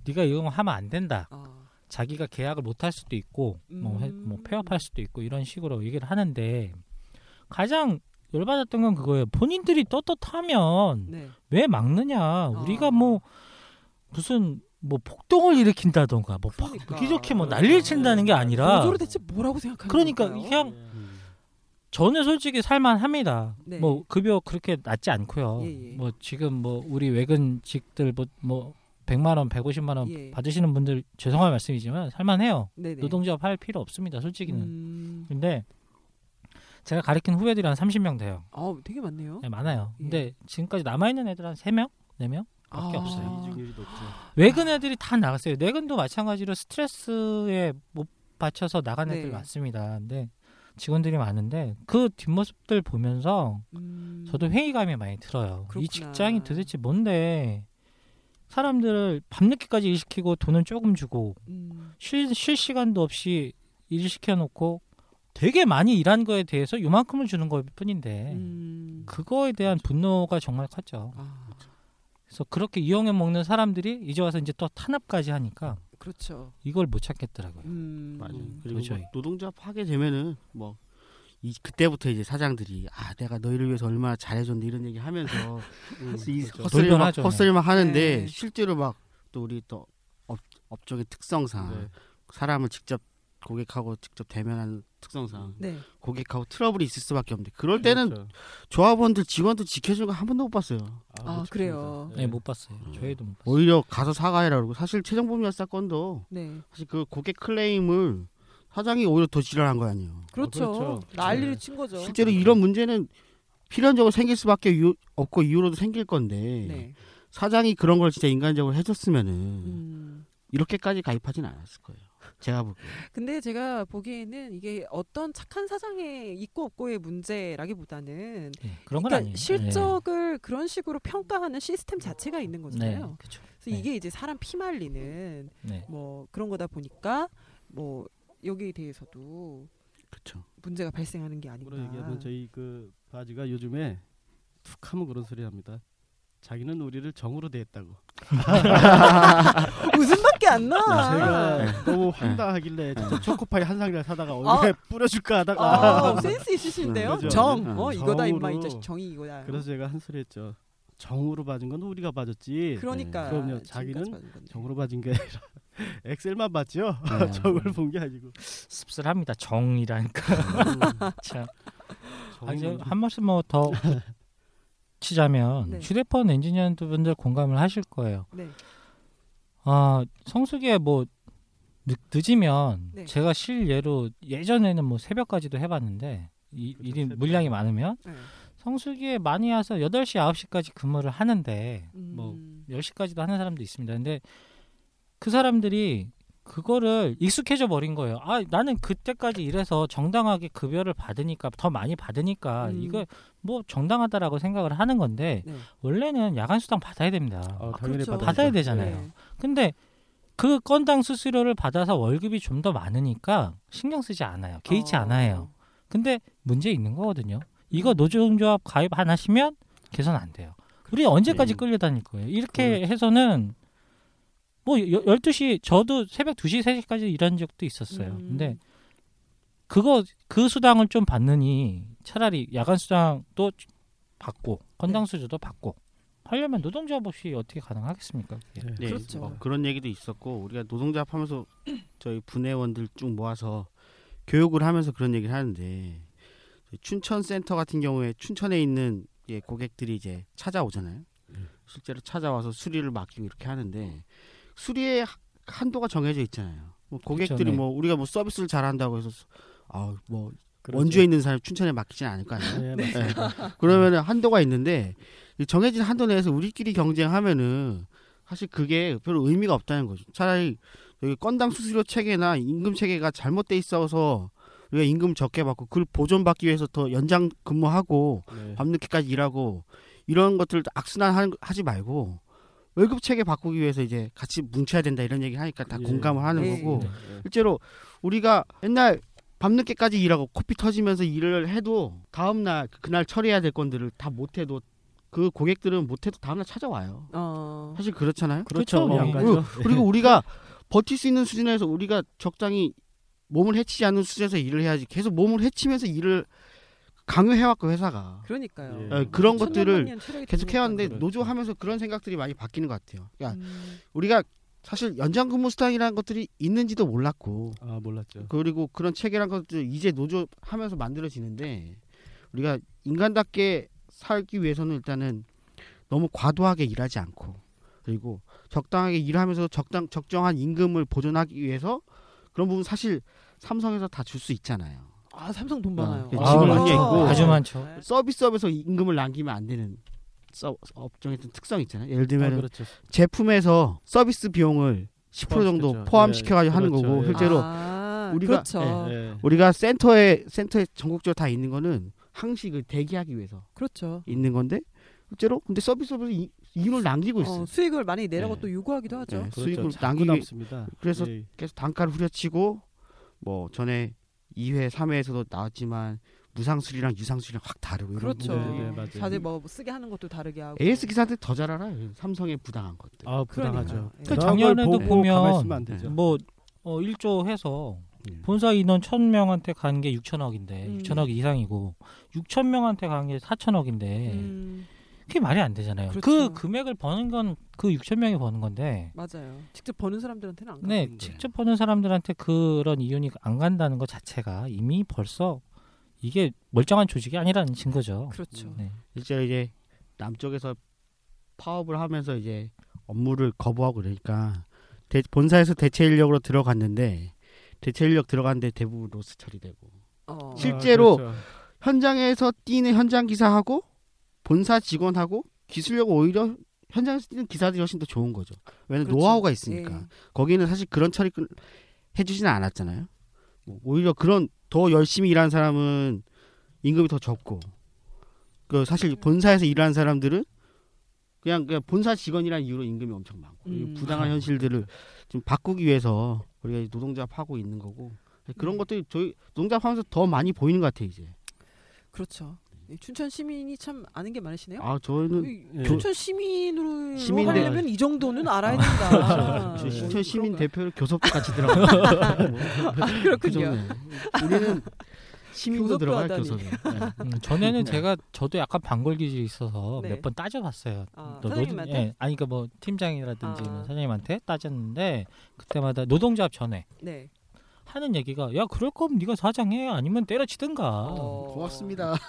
네가 이거 하면 안 된다. 어. 자기가 계약을 못 할 수도 있고 뭐, 해- 뭐 음. 폐업할 수도 있고 이런 식으로 얘기를 하는데 가장 열받았던 건 그거예요. 본인들이 떳떳하면 네. 왜 막느냐? 우리가 아. 뭐 무슨 뭐 폭동을 일으킨다던가 뭐막 그러니까. 이렇게 뭐 난리를 친다는 게 아니라 노조를 대체 뭐라고 생각하는 그러니까 걸까요? 그냥 저는 솔직히 살만합니다. 네. 뭐 급여 그렇게 낮지 않고요. 예, 예. 뭐 지금 뭐 우리 외근직들 뭐, 뭐 100만 원, 150만 원 예. 받으시는 분들 죄송한 말씀이지만 살만해요. 네네. 노동조합 할 필요 없습니다. 솔직히는. 음. 근데 제가 가르친 후배들이 한 30명 돼요. 아, 되게 많네요. 네, 많아요. 예. 근데 지금까지 남아 있는 애들 한 3명, 4명 밖에 아. 없어요. 이직률이 높죠. 외근 애들이 다 나갔어요. 내근도 마찬가지로 스트레스에 못 받쳐서 나간 애들 네. 많습니다. 근데 직원들이 많은데 그 뒷모습들 보면서 음. 저도 회의감이 많이 들어요. 그렇구나. 이 직장이 도대체 뭔데 사람들을 밤늦게까지 일시키고 돈은 조금 주고 음. 쉴, 쉴 시간도 없이 일 시켜놓고 되게 많이 일한 거에 대해서 요만큼을 주는 것 뿐인데 음. 그거에 대한 분노가 정말 컸죠. 아, 그래서 그렇게 이용해 먹는 사람들이 이제 와서 이제 또 탄압까지 하니까 그렇죠. 이걸 못 참겠더라고요. 음. 맞아요. 그리고 도저히. 뭐 노동조합 하게 되면은 뭐 이, 그때부터 이제 사장들이 아 내가 너희를 위해서 얼마나 잘해줬는데 이런 얘기 하면서 이 그렇죠. 헛소리를 막. 헛소리만 하는데 네. 실제로 막 또 우리 또 업, 업종의 특성상 네. 사람을 직접 고객하고 직접 대면하는 특성상 네. 고객하고 트러블이 있을 수밖에 없는데 그럴 때는 그렇죠. 조합원들 직원들 지켜주는 거 한 번도 못 봤어요. 아, 못 그래요? 줍니다. 네, 못 봤어요. 저희도 못 봤어요. 오히려 가서 사과해라 그러고 사실 최종범위 사건도 네. 사실 그 고객 클레임을 사장이 오히려 더 지랄한 거 아니에요. 그렇죠. 그렇죠. 난리를 네. 친 거죠. 실제로 이런 문제는 필연적으로 생길 수밖에 이유, 없고 이후로도 생길 건데 네. 사장이 그런 걸 진짜 인간적으로 해줬으면은 음. 이렇게까지 가입하진 않았을 거예요. 제가 보기에. 근데 제가 보기에는 이게 어떤 착한 사장의 있고 없고의 문제라기보다는 예, 그런 건 그러니까 아니에요. 실적을 그런 식으로 평가하는 시스템 자체가 있는 네, 거잖아요. 그렇죠. 그래서 이게 이제 사람 피말리는 네. 뭐 그런 거다 보니까 뭐 여기에 대해서도 그렇죠. 문제가 발생하는 게 아닌가. 그런 얘기하면 저희 그 바지가 요즘에 툭하면 그런 소리 합니다. 자기는 우리를 정으로 대했다고. 웃음밖에 안 나. 제가 너무 황당하길래 진짜 초코파이 한 상이나 사다가 얼굴에 뿌려줄까 하다가 아, 센스 있으신데요. 그죠? 정. 음. 어 이거다 임마 이 정으로. 자식 정이 이거다. 그래서 제가 한 소리 했죠. 정으로 봐준 건 우리가 봐줬지. 그러니까 그럼요. 지금까지 자기는 받은 건데. 정으로 봐준 게 아니라 엑셀만 봤죠. 네. 정을 본 게 아니고. 씁쓸합니다. 정이라니까. 참. 아, 이제 정은 한 말씀 뭐더 치자면 네. 휴대폰 엔지니어분들 공감을 하실 거예요. 네. 아 성수기에 뭐 늦, 늦으면 네. 제가 실예로 예전에는 뭐 새벽까지도 해봤는데 이, 그죠, 일이 새벽. 물량이 많으면 네. 성수기에 많이 와서 8시 9시까지 근무를 하는데 뭐 음. 10시까지도 하는 사람도 있습니다. 근데 그 사람들이 그거를 익숙해져 버린 거예요. 아, 나는 그때까지 일해서 정당하게 급여를 받으니까 더 많이 받으니까 음. 이거 뭐 정당하다라고 생각을 하는 건데 네. 원래는 야간 수당 받아야 됩니다. 어, 아, 당연히 그렇죠. 받아야. 되잖아요. 네. 근데 그 건당 수수료를 받아서 월급이 좀 더 많으니까 신경 쓰지 않아요. 개의치 어. 않아요. 근데 문제 있는 거거든요. 이거 노조조합 가입 안 하시면 개선 안 돼요. 우리 언제까지 네. 끌려다닐 거예요? 이렇게 해서는 뭐 여- 12시 저도 새벽 2시 3시까지 일한 적도 있었어요. 음. 근데 그거 그 수당을 좀 받느니 차라리 야간 수당도 건당 건당 수주도 받고 하려면 노동조합 없이 어떻게 가능하겠습니까? 네. 네, 그렇죠. 뭐 그런 얘기도 있었고 우리가 노동조합 하면서 저희 분회원들 쭉 모아서 교육을 하면서 그런 얘기를 하는데 춘천 센터 같은 경우에 춘천에 있는 예, 고객들이 이제 찾아오잖아요. 실제로 찾아와서 수리를 맡기고 이렇게 하는데 수리의 하- 한도가 정해져 있잖아요. 뭐 고객들이 그렇죠, 네. 뭐 우리가 뭐 서비스를 잘한다고 해서 아뭐 그렇죠. 원주에 있는 사람이 춘천에 맡기지는 않을 거 아니에요. 네, 맞습니다. 그러면 은 한도가 있는데 이 정해진 한도 내에서 우리끼리 경쟁하면은 사실 그게 별로 의미가 없다는 거죠. 차라리 여기 건당 수수료 체계나 임금 체계가 잘못돼 있어서 우리가 임금 적게 받고 그걸 보존받기 위해서 더 연장 근무하고 네. 밤늦게까지 일하고 이런 것들 악순환 하지 말고 월급 체계 바꾸기 위해서 이제 같이 뭉쳐야 된다 이런 얘기 하니까 다 예. 공감을 하는 네. 거고 네. 실제로 우리가 옛날 밤늦게까지 일하고 코피 터지면서 일을 해도 다음날 그날 처리해야 될 건들을 다 못해도 그 고객들은 못해도 다음날 찾아와요. 어. 사실 그렇잖아요. 그렇죠. 그렇죠. 예. 양가죠. 그리고 우리가 버틸 수 있는 수준에서 우리가 적당히 몸을 해치지 않는 수준에서 일을 해야지 계속 몸을 해치면서 일을 강요해왔고 회사가 그러니까요. 예. 어, 그런 것들을 계속. 해왔는데 그렇죠. 노조 하면서 그런 생각들이 많이 바뀌는 것 같아요. 그러니까 음. 우리가 사실 연장 근무 수당이라는 것들이 있는지도 몰랐고 아 몰랐죠. 그리고 그런 체계란 것도 이제 노조 하면서 만들어지는데 우리가 인간답게 살기 위해서는 일단은 너무 과도하게 일하지 않고 그리고 적당하게 일하면서 적당 적정한 임금을 보존하기 위해서 그런 부분 사실 삼성에서 다 줄 수 있잖아요. 아 삼성 돈 많아요. 어, 아, 집을 많죠. 있고. 아주 많죠. 네. 서비스업에서 임금을 남기면 안 되는 서, 업종의 특성이 있잖아요. 예를 아, 들면 그렇죠. 제품에서 서비스 비용을 10% 정도 포함시켰죠. 포함시켜가지고 예, 하는 그렇죠. 거고 예. 실제로 아, 우리가- 그렇죠. 예. 우리가 센터에 센터에 전국적으로 다 있는 거는 항시 그 대기하기 위해서 그렇죠. 있는 건데 실제로 근데 서비스업에서 이, 이윤을 남기고 있어요. 어, 수익을 많이 내라고 네. 또 요구하기도 하죠. 네. 그렇죠. 수익을 자꾸 남기기 남습니다. 그래서 예. 계속 단가를 후려치고 뭐 전에 2회, 3회에서도 나왔지만 무상수리랑 유상수리랑 확 다르고 이런 그렇죠. 네, 네, 맞아요. 다들 뭐 쓰게 하는 것도 다르게 하고. AS 기사들 더 잘 알아요. 삼성의 부당한 것들. 아 부당하죠. 예. 그 부당한 걸 작년에도 보면. 뭐 어, 1조 해서 예. 본사 인원 1000명한테 간 게 6천억인데 음. 6천억 이상이고 6천명한테 간 게 4천억인데 음, 그게 말이 안 되잖아요. 그 그렇죠. 금액을 버는 건 그 6천 명이 버는 건데 맞아요. 직접 버는 사람들한테는 안 네, 가요. 직접 버는 사람들한테 그런 이윤이 안 간다는 것 자체가 이미 벌써 이게 멀쩡한 조직이 아니라는 증거죠. 그렇죠. 네. 실제로 이제 남쪽에서 파업을 하면서 이제 업무를 거부하고 그러니까 대- 본사에서 대체 인력으로 들어갔는데 대체 인력 들어가는데 대부분 로스 처리되고 어. 실제로 아, 그렇죠. 현장에서 뛰는 현장 기사하고 본사 직원하고 기술력 오히려 현장에서 뛰는 기사들이 훨씬 더 좋은 거죠. 왜냐면 그렇죠. 노하우가 있으니까. 예. 거기는 사실 그런 처리 끈- 해주지는 않았잖아요. 뭐 오히려 그런 더 열심히 일하는 사람은 임금이 더 적고, 그 사실 본사에서 일하는 사람들은 그냥 그냥 본사 직원이라는 이유로 임금이 엄청 많고 이 음. 부당한 현실들을 좀 바꾸기 위해서 우리가 이 노동조합 하고 있는 거고 그런 네. 것들이 저희 노동조합 하면서 더 많이 보이는 것 같아요 이제. 그렇죠. 이 춘천 시민이 참 아는 게 많으시네요. 아 저희는 이 예. 춘천 시민으로 시민대- 하려면 이 정도는 알아야 된다. 저 네. 신천 시민? 대표를 교섭도 같이 들어가고 아, 그렇군요. 우리는 시민도 하다니. 교섭에. 네. 음, 전에는 제가 저도 약간 반골 기질이 있어서 네. 몇번 따져봤어요. 아, 너- 사장님한테? 예, 아니 그뭐 팀장이라든지 아. 뭐 사장님한테 따졌는데 그때마다 노동조합 전에 네. 하는 얘기가 야 그럴 거면 네가 사장해 아니면 때려치든가 어. 고맙습니다.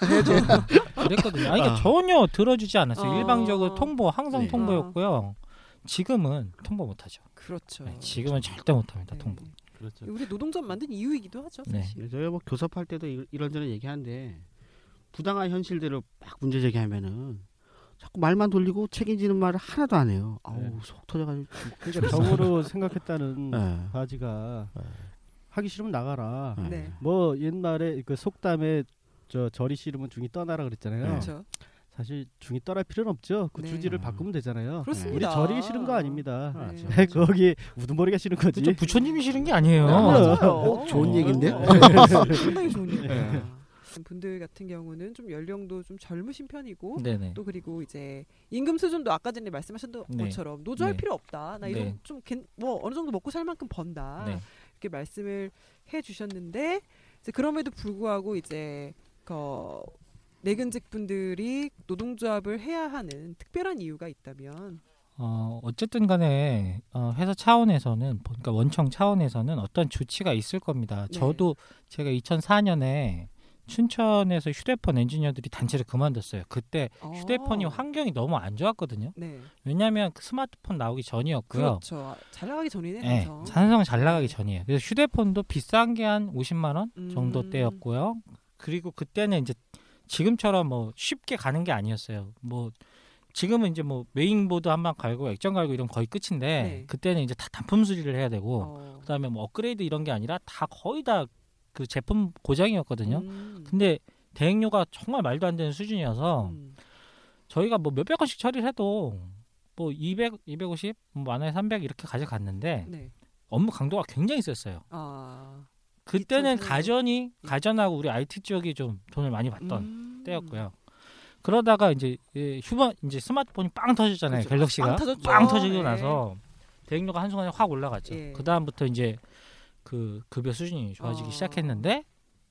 그랬거든요. 아니 그러니까 아. 전혀 들어주지 않았어요. 어. 일방적으로 통보 항상 네. 통보였고요. 지금은 통보 못하죠. 그렇죠. 네, 지금은 절대 못합니다. 네. 통보. 그렇죠. 우리 노동조합 만든 이유이기도 하죠. 네. 사실. 저희 뭐 교섭할 때도 이- 이런저런 얘기하는데 부당한 현실들을 막 문제 제기하면은 자꾸 말만 돌리고 책임지는 말을 하나도 안 해요. 아우 네. 속 터져가지고. 그러니까 적으로 생각했다는 네. 바지가 네. 하기 싫으면 나가라. 네. 네. 뭐 옛날에 그 속담에 저 절이 싫으면 중이 떠나라 그랬잖아요. 그렇죠. 사실 중이 떠날 필요는 없죠. 그 네. 주지를 바꾸면 되잖아요. 그렇습니다. 우리 절이 싫은 거 아닙니다. 네. 맞아. 거기 우두머리가 싫은 거지. 그렇죠. 부처님이 싫은 게 아니에요. 아, 맞아요. 어, 좋은 얘기인데? 어, 상당히 좋은 얘기예요. 분들 같은 경우는 좀 연령도 좀 젊으신 편이고 네네. 또 그리고 이제 임금 수준도 아까 전에 말씀하셨던 네. 것처럼 노조할 네. 필요 없다. 나 네. 이런 좀뭐 어느 정도 먹고 살 만큼 번다. 네. 이렇게 말씀을 해주셨는데 그럼에도 불구하고 이제 그 내근직 분들이 노동조합을 해야 하는 특별한 이유가 있다면 어, 어쨌든 간에 어, 회사 차원에서는 그러니까 원청 차원에서는 어떤 조치가 있을 겁니다. 네. 저도 제가 2004년에 춘천에서 휴대폰 엔지니어들이 단체로 그만뒀어요. 그때 휴대폰이 어. 환경이 너무 안 좋았거든요. 네 왜냐하면 그 스마트폰 나오기 전이었고요. 그렇죠 잘 나가기 전이네 네. 삼성 잘 나가기 전이에요. 그래서 휴대폰도 비싼 게 한 50만 원 정도 음. 때였고요. 그리고 그때는 이제 지금처럼 뭐 쉽게 가는 게 아니었어요. 뭐 지금은 이제 뭐 메인보드 한방 갈고 액정 갈고 이런 거의 끝인데 네. 그때는 이제 다 단품 수리를 해야 되고 어. 그다음에 뭐 업그레이드 이런 게 아니라 다 거의 다 그 제품 고장이었거든요. 음. 근데 대행료가 정말 말도 안 되는 수준이어서 음. 저희가 뭐 몇백 원씩 처리를 해도 뭐 200, 250, 뭐 만화에 300 이렇게 가져갔는데 네. 업무 강도가 굉장히 셌어요. 아. 그때는 2004 년에. 가전이 가전하고 우리 IT 쪽이 좀 돈을 많이 받던 음. 때였고요. 그러다가 이제 예, 휴먼 이제 스마트폰이 빵 터졌잖아요. 그렇죠. 갤럭시가 빵. 빵 터지고 네. 나서 대행료가 한 순간에 확 올라갔죠. 예. 그 다음부터 이제 그 급여 수준이 좋아지기 어. 시작했는데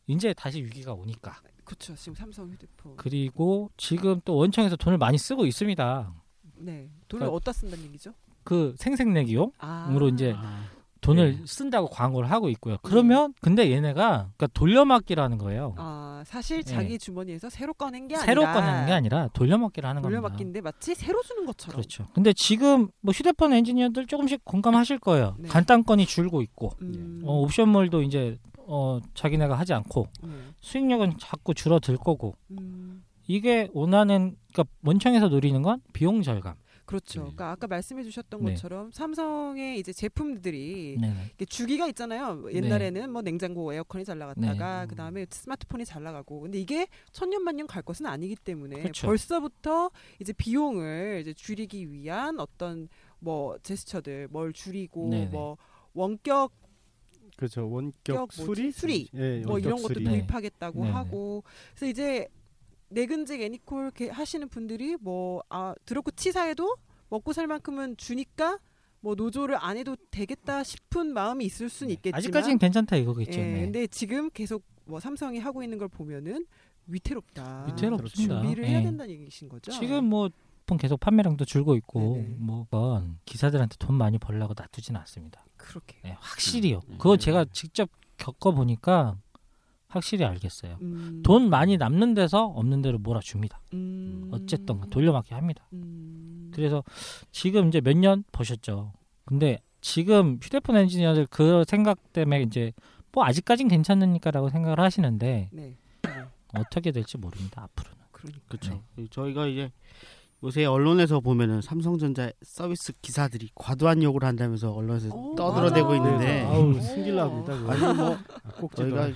이제 다시 위기가 오니까 그렇죠. 지금 삼성 휴대폰. 그리고 지금 또 원청에서 돈을 많이 쓰고 있습니다. 네. 돈을 그러니까- 어디다 쓴다는 얘기죠? 그 생색내기용으로 아. 이제 아, 돈을 네. 쓴다고 광고를 하고 있고요. 그러면 근데 얘네가 그러니까 돌려막기라는 거예요. 아, 사실 네. 자기 주머니에서 새로 꺼낸 게 새로 아니라 꺼내는 게 아니라 돌려막기를 하는 겁니다. 돌려막기인데 마치 새로 주는 것처럼. 그렇죠. 근데 지금 뭐 휴대폰 엔지니어들 조금씩 공감하실 거예요. 네. 간단건이 줄고 있고 음. 어, 옵션몰도 이제 어, 자기네가 하지 않고 네. 수익력은 자꾸 줄어들 거고 음. 이게 원하는 그러니까 원청에서 노리는 건 비용 절감. 그렇죠. 네. 그러니까 아까 말씀해 주셨던 네. 것처럼 삼성의 이제 제품들이 네. 이게 주기가 있잖아요. 옛날에는 뭐 냉장고 에어컨이 잘 나갔다가 네. 그 다음에 스마트폰이 잘 나가고. 근데 이게 천년만년 갈 것은 아니기 때문에 그렇죠. 벌써부터 이제 비용을 이제 줄이기 위한 어떤 뭐 제스처들, 뭘 줄이고. 뭐 원격 그렇죠. 원격? 수리, 수리. 예, 뭐 원격 이런 것도 수리. 네. 도입하겠다고 네네. 하고 그래서 이제 내근직 애니콜 이렇게 하시는 분들이 뭐 아 들었고 치사해도 먹고 살 만큼은 주니까 뭐 노조를 안 해도 되겠다 싶은 마음이 있을 수는 있겠지만 아직까지는 괜찮다 이거겠죠. 예, 네. 근데 지금 계속 뭐 삼성이 하고 있는 걸 보면은 위태롭다. 위태롭습니다. 준비를 해야 예. 된다는 얘기신 거죠. 지금 뭐폰 계속 판매량도 줄고 있고 네네. 뭐 그건 기사들한테 돈 많이 벌려고 놔두지는 않습니다. 그렇게. 네, 확실히요. 음. 그거 제가 직접 겪어 보니까 확실히 알겠어요. 음, 돈 많이 남는 데서 없는 데로 몰아줍니다. 음, 어쨌든 돌려막기 합니다. 음, 그래서 지금 이제 몇년 보셨죠. 근데 지금 휴대폰 엔지니어들 그 생각 때문에 이제 뭐 아직까진 괜찮으니까라고 생각을 하시는데 네. 어떻게 될지 모릅니다 앞으로는. 그렇죠. 저희가 이제 요새 언론에서 보면은 삼성전자 서비스 기사들이 과도한 욕을 한다면서 언론에서 오, 떠들어대고 맞아. 있는데 아우 승질납니다. 아니 뭐 아, 저희가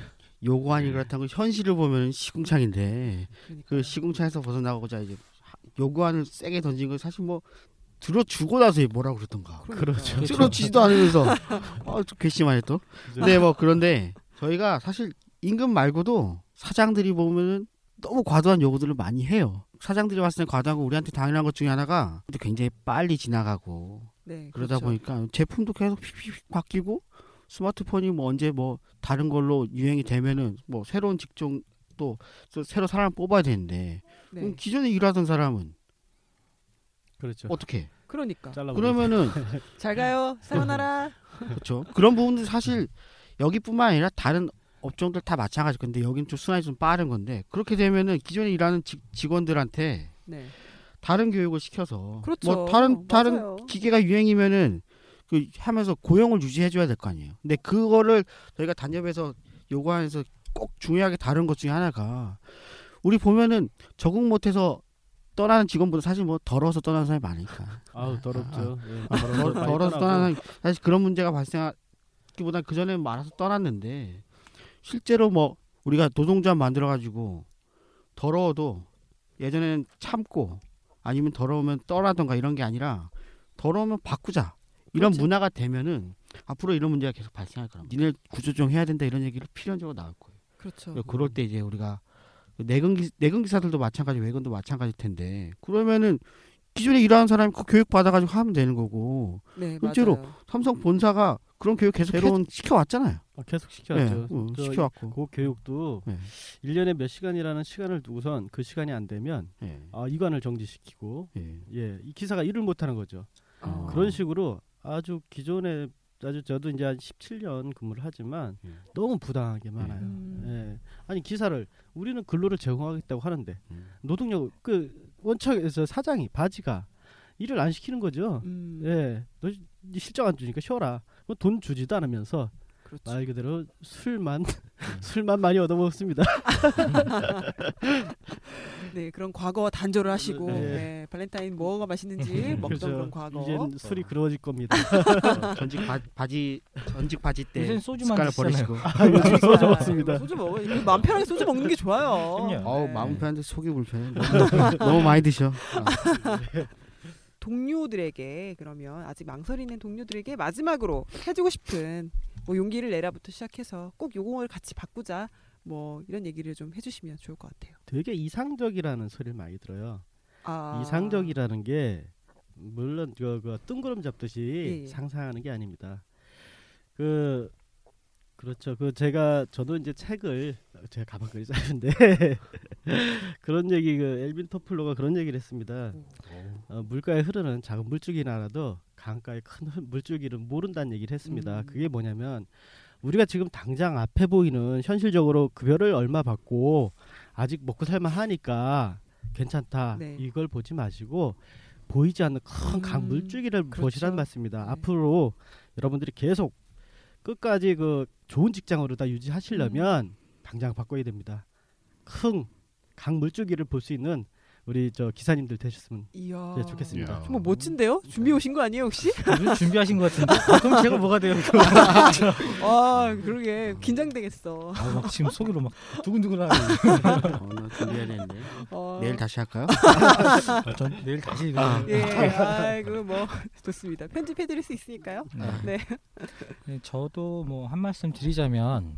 요구하니 그렇다고 현실을 보면 시궁창인데 그러니까. 그 시궁창에서 벗어나고자 이제 요구안을 세게 던진 건 사실 뭐 들어주고 나서 뭐라고 그러던가 그렇죠. 그렇죠. 들어주지도 않으면서 아, 좀 괘씸하네 또. 그죠. 네, 뭐 그런데 저희가 사실 임금 말고도 사장들이 보면은 너무 과도한 요구들을 많이 해요. 사장들이 봤을 때 과도한 거 우리한테 당연한 것 중에 하나가 굉장히 빨리 지나가고 네, 그러다 그렇죠. 보니까 제품도 계속 픽픽 바뀌고 스마트폰이 뭐 언제 뭐 다른 걸로 유행이 되면은 뭐 새로운 직종 또 새로 사람 을 뽑아야 되는데 네. 그럼 기존에 일하던 사람은 그렇죠. 어떻게? 그러니까 잘라 그러면은 잘 가요. 사요나라. 그렇죠. 그런 부분들 사실 여기뿐만 아니라 다른 업종들 다 마찬가지. 근데 여긴 좀 순환이 좀 빠른 건데 그렇게 되면은 기존에 일하는 직, 직원들한테 네. 다른 교육을 시켜서 그렇죠. 뭐 다른 다른 맞아요. 기계가 유행이면은 그 하면서 고용을 유지해 줘야 될 거 아니에요. 근데 그거를 저희가 단협에서 요구하면서 꼭 중요하게 다른 것 중에 하나가 우리 보면은 적응 못해서 떠나는 직원보다 사실 뭐 더러워서 떠나는 사람이 많으니까. 아우 더럽죠. 예, 더, 더러워서 많이 더러워서 떠나고. 떠나는 사실 그런 문제가 발생하기보다 그 전에 말아서 떠났는데 실제로 뭐 우리가 노동조합 만들어 가지고 더러워도 예전에는 참고 아니면 더러우면 떠나던가 이런 게 아니라 더러우면 바꾸자 이런 그렇죠. 문화가 되면은 앞으로 이런 문제가 계속 발생할 거라. 니네 구조조정 해야 된다 이런 얘기를 필연적으로 나올 거예요. 그렇죠. 그럴 때 이제 우리가 내근 기, 내근 기사들도 마찬가지, 외근도 마찬가지일 텐데 그러면은 기존에 일하는 사람이 그 교육 받아가지고 하면 되는 거고 네, 실제로 맞아요. 삼성 본사가 그런 교육 계속 새로운 시켜왔잖아요. 아, 계속 시켜왔죠. 예, 응, 그, 시켜왔고. 그 교육도 네. 일 1년에 몇 시간이라는 시간을 두고선 그 시간이 안 되면 예, 아, 이관을 정지시키고 예. 예, 이 기사가 일을 못 하는 거죠. 어. 그런 식으로 아주 기존에 아주 저도 이제 한 17년 근무를 하지만 예. 너무 부당하게 많아요. 음. 예. 아니 기사를 우리는 근로를 제공하겠다고 하는데 음. 노동력 그 원청에서 사장이 바지가 일을 안 시키는 거죠. 음, 예, 너 시- 실적 안 주니까 쉬어라. 뭐돈 주지도 않으면서 그렇죠. 말 그대로 술만 술만 많이 얻어먹습니다. 네, 그런 과거 단절을 하시고 네. 네, 발렌타인 뭐가 맛있는지 먹던 그런 과거. 이제 술이 그러워질 겁니다. 어, 전직 바, 바지 전직 바지 때 소주만. 버리시고 아, 요즘 소주 먹습니다. 소주 먹어. 마음 편하게 소주 먹는 게 좋아요. 그럼요. 어우 네. 마음 편한데 속이 불편해. 너무, 너무 많이 드셔. 아, 동료들에게 그러면 아직 망설이 있는 동료들에게 마지막으로 해주고 싶은 뭐 용기를 내라부터 시작해서 꼭 요공을 같이 바꾸자 뭐 이런 얘기를 좀 해주시면 좋을 것 같아요. 되게 이상적이라는 소리를 많이 들어요. 아, 이상적이라는 게 물론 그, 그 뜬구름 잡듯이 예, 예. 상상하는 게 아닙니다. 그 그렇죠. 그 제가 저도 이제 책을 제가 가방끈이 짧은데 그런 얘기 그 엘빈 토플로가 그런 얘기를 했습니다. 어, 물가에 흐르는 작은 물줄기는 알아도 강가의 큰 흐- 물줄기는 모른다는 얘기를 했습니다. 음. 그게 뭐냐면 우리가 지금 당장 앞에 보이는 현실적으로 급여를 얼마 받고 아직 먹고 살만 하니까 괜찮다. 네. 이걸 보지 마시고 보이지 않는 큰 음, 강 물줄기를 그렇죠. 보시란 말씀입니다. 네. 앞으로 여러분들이 계속 끝까지 그 좋은 직장으로 다 유지하시려면 음. 당장 바꿔야 됩니다. 큰 강 물줄기를 볼 수 있는 우리 저 기사님들 되셨으면 이야. 네, 좋겠습니다. 이야. 정말 멋진데요? 준비 오신 거 아니에요 혹시? 준비하신 것 같은데. 아, 그럼 제가 뭐가 돼요? 아 그러게 긴장되겠어. 아, 막 지금 속으로 막 두근두근하네. 어, 나 준비해야 되는데 어, 내일 다시 할까요? 아, 전 내일 다시 아. 예, 아이고 뭐 좋습니다. 편집해드릴 수 있으니까요. 네. 네, 저도 뭐 한 말씀 드리자면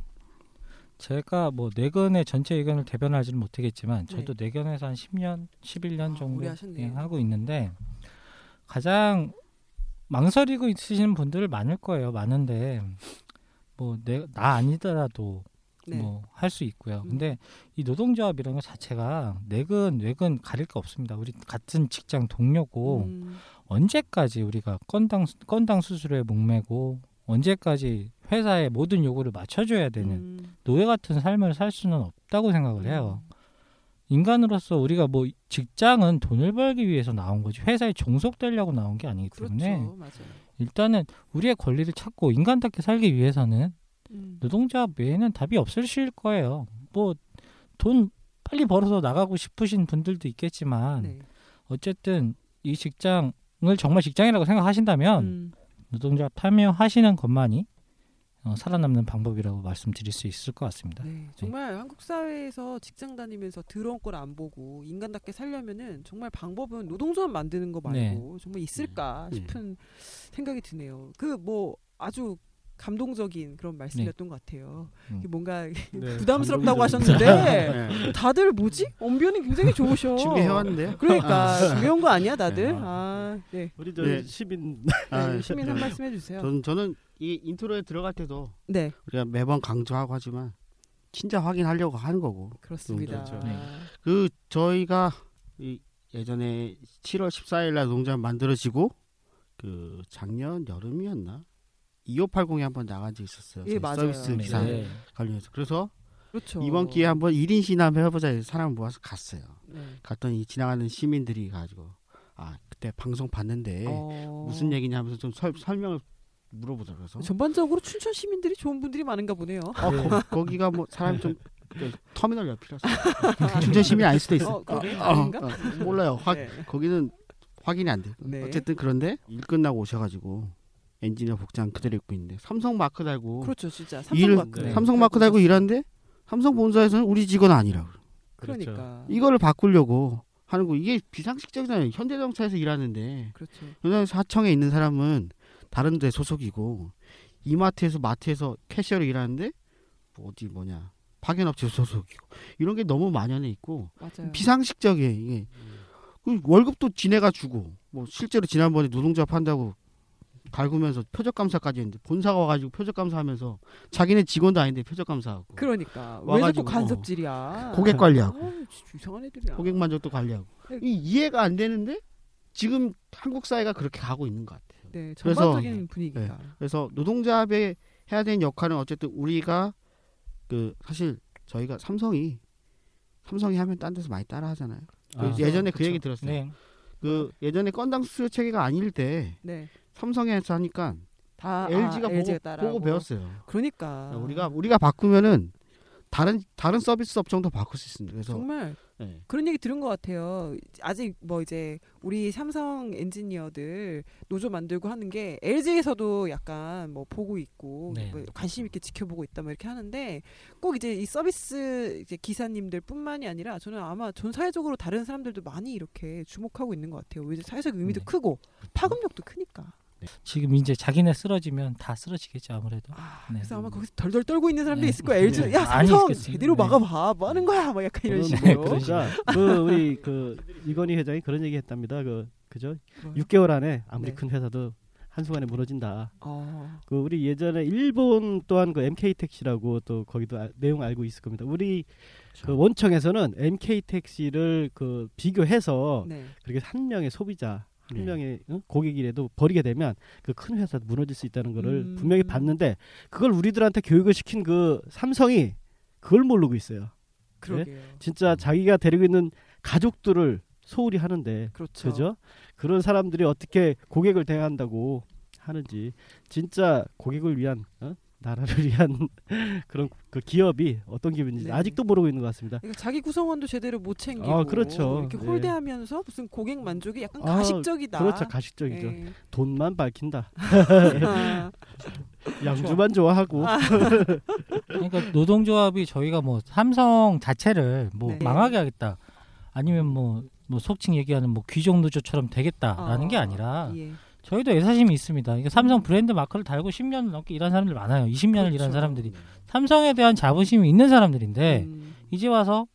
제가 뭐 내근의 전체 의견을 대변하지는 못하겠지만 저도 내견에서 한 10년, 11년 아, 정도 하고 있는데 가장 망설이고 있으시는 분들 많을 거예요. 많은데 뭐 내 나 아니더라도 네. 뭐할 수 있고요. 음. 근데 이 노동조합이라는 것 자체가 내근 외근 가릴 거 없습니다. 우리 같은 직장 동료고 음, 언제까지 우리가 건당 건당 수수료에 목매고 언제까지 회사의 모든 요구를 맞춰줘야 되는 음, 노예 같은 삶을 살 수는 없다고 생각을 해요. 인간으로서 우리가 뭐 직장은 돈을 벌기 위해서 나온 거지 회사에 종속되려고 나온 게 아니기 때문에 그렇죠. 일단은 우리의 권리를 찾고 인간답게 살기 위해서는 음. 노동자 외에는 답이 없으실 거예요. 뭐 돈 빨리 벌어서 나가고 싶으신 분들도 있겠지만 네. 어쨌든 이 직장을 정말 직장이라고 생각하신다면 음. 노동자 참여하시는 것만이 어, 살아남는 방법이라고 말씀드릴 수 있을 것 같습니다. 네, 정말 한국 사회에서 직장 다니면서 더러운 걸 안 보고 인간답게 살려면은 정말 방법은 노동조합 만드는 거 말고 네. 정말 있을까 네. 싶은 생각이 드네요. 그 뭐 아주 감동적인 그런 말씀이었던 것 같아요. 음. 이게 뭔가 네, 부담스럽다고. 하셨는데 네. 다들 뭐지? 언변이 굉장히 좋으셔. 준비해왔는데요. 그러니까 준비한 거 아니야 다들? 네. 아, 네. 우리 저 네. 시민 아, 네, 시민 한 네. 말씀 해주세요. 저는 저는 이 intro에 들어갈 때도 네, 우리가 매번 강조하고 하지만 진짜 확인하려고 하는 거고 그렇습니다. 그렇죠. 네. 그 저희가 이 예전에 7월 14일 날 노조 만들어지고 그 작년 여름이었나 2580에 한번 나간 적이 있었어요. 예, 맞아요. 서비스 네. 기사 네. 관련해서 그래서 그렇죠. 이번 기회에 한번 1인 시위나 해보자 해서 사람 모아서 갔어요. 네. 갔더니 지나가는 시민들이 가지고 아 그때 방송 봤는데 어... 무슨 얘기냐 하면서 좀 설, 설명을 물어보자 그래서 전반적으로 춘천 시민들이 좋은 분들이 많은가 보네요. 어, 거, 거기가 뭐 사람이 좀 그, 터미널 옆이라서 춘천 시민이 아닐 수도 있어. 어, 그래? 어, 아닌가? 어, 몰라요. 확 네. 거기는 확인이 안 돼. 네. 어쨌든 그런데 일 끝나고 오셔가지고 엔지니어 복장 그대로 입고 있는데 삼성 마크 달고 그렇죠, 진짜 삼성 마크. 네. 삼성 마크 달고 일하는데 삼성 본사에서는 우리 직원 아니라고. 그러니까 이거를 바꾸려고 하는 거 이게 비상식적이잖아요. 현대자동차에서 일하는데 그렇죠. 현대자동차 하청에 있는 사람은 다른 데 소속이고 이마트에서 마트에서 캐셔로 일하는데 뭐 어디 뭐냐 파견업체 소속이고 이런 게 너무 만연해 있고 맞아요. 비상식적이에요 이게 그 월급도 지네가 주고 뭐 실제로 지난번에 노동조합 한다고 갈구면서 표적 감사까지 했는데 본사가 와가지고 표적 감사하면서 자기네 직원도 아닌데 표적 감사하고 그러니까 왜 자꾸 와가지고, 간섭질이야? 고객 관리하고 아, 이상한 애들이야. 고객 만족도 관리하고 네. 이 이해가 안 되는데 지금 한국 사회가 그렇게 가고 있는 것 같아요. 네, 그래서- 전반적인 분위기가. 그래서 노동자합에 해야 되는 역할은 어쨌든 우리가 그 사실 저희가 삼성이 삼성이 하면 딴 데서 많이 따라 하잖아요. 그 아, 예전에 그. 얘기 들었어요. 네. 그 예전에 건당 수수료 체계가 아닐 때 네, 삼성에서 하니까 다 LG가 아, 보고. 보고 배웠어요. 그러니까 우리가 우리가 바꾸면은 다른 다른 서비스 업종도 바꿀 수 있습니다. 그래서 정말 네. 그런 얘기 들은 것 같아요. 아직 뭐 이제 우리 삼성 엔지니어들 노조 만들고 하는 게 LG에서도 약간 뭐 보고 있고 네. 뭐 관심 있게 지켜보고 있다 뭐 이렇게 하는데 꼭 이제 이 서비스 이제 기사님들뿐만이 아니라 저는 아마 전 사회적으로 다른 사람들도 많이 이렇게 주목하고 있는 것 같아요. 왜 사회적 의미도 네. 크고 파급력도 크니까. 지금 이제 자기네 쓰러지면 다 쓰러지겠죠 아무래도. 아, 네. 그래서 아마 거기서 덜덜 떨고 있는 사람들이 네. 있을 거야. LG 네. 야 삼성. 제대로 네. 막아봐. 뭐 하는 거야? 막 약간 이런 식으로. 그러니까 그 우리 그 이건희 회장이 그런 얘기 했답니다. 그 그죠? 뭐요? 6개월 안에 아무리 네. 큰 회사도 한순간에 무너진다. 어, 그 우리 예전에 일본 또한 그 MK 택시라고 또 거기도 아- 내용 알고 있을 겁니다. 우리 그 원청에서는 MK 택시를 그 비교해서 네. 그렇게 한 명의 소비자 한 네. 명의 어? 고객이라도 버리게 되면 그 큰 회사도 무너질 수 있다는 거를 음. 분명히 봤는데 그걸 우리들한테 교육을 시킨 그 삼성이 그걸 모르고 있어요. 그러게요. 진짜 자기가 데리고 있는 가족들을 소홀히 하는데 그렇죠. 그죠? 그런 사람들이 어떻게 고객을 대한다고 하는지 진짜 고객을 위한 어? 나라를 위한 그런 그 기업이 어떤 기분인지 네. 아직도 모르고 있는 것 같습니다. 그러니까 자기 구성원도 제대로 못 챙기고 아, 그렇죠. 이렇게 네. 홀대하면서 무슨 고객 만족이 약간 아, 가식적이다. 그렇죠, 가식적이죠. 예. 돈만 밝힌다. 아, 양주만 좋아하고 아. 그러니까 노동조합이 저희가 뭐 삼성 자체를 뭐 네. 망하게 하겠다 아니면 뭐, 뭐 속칭 얘기하는 뭐 귀족 노조처럼 되겠다라는 아, 게 아니라 예. 저희도 애사심이 있습니다. 이게 삼성 브랜드 마크를 달고 10년 넘게 일한 사람들 많아요. 20년을 일한 그렇죠. 사람들이 삼성에 대한 자부심이 있는 사람들인데 음, 이제 와서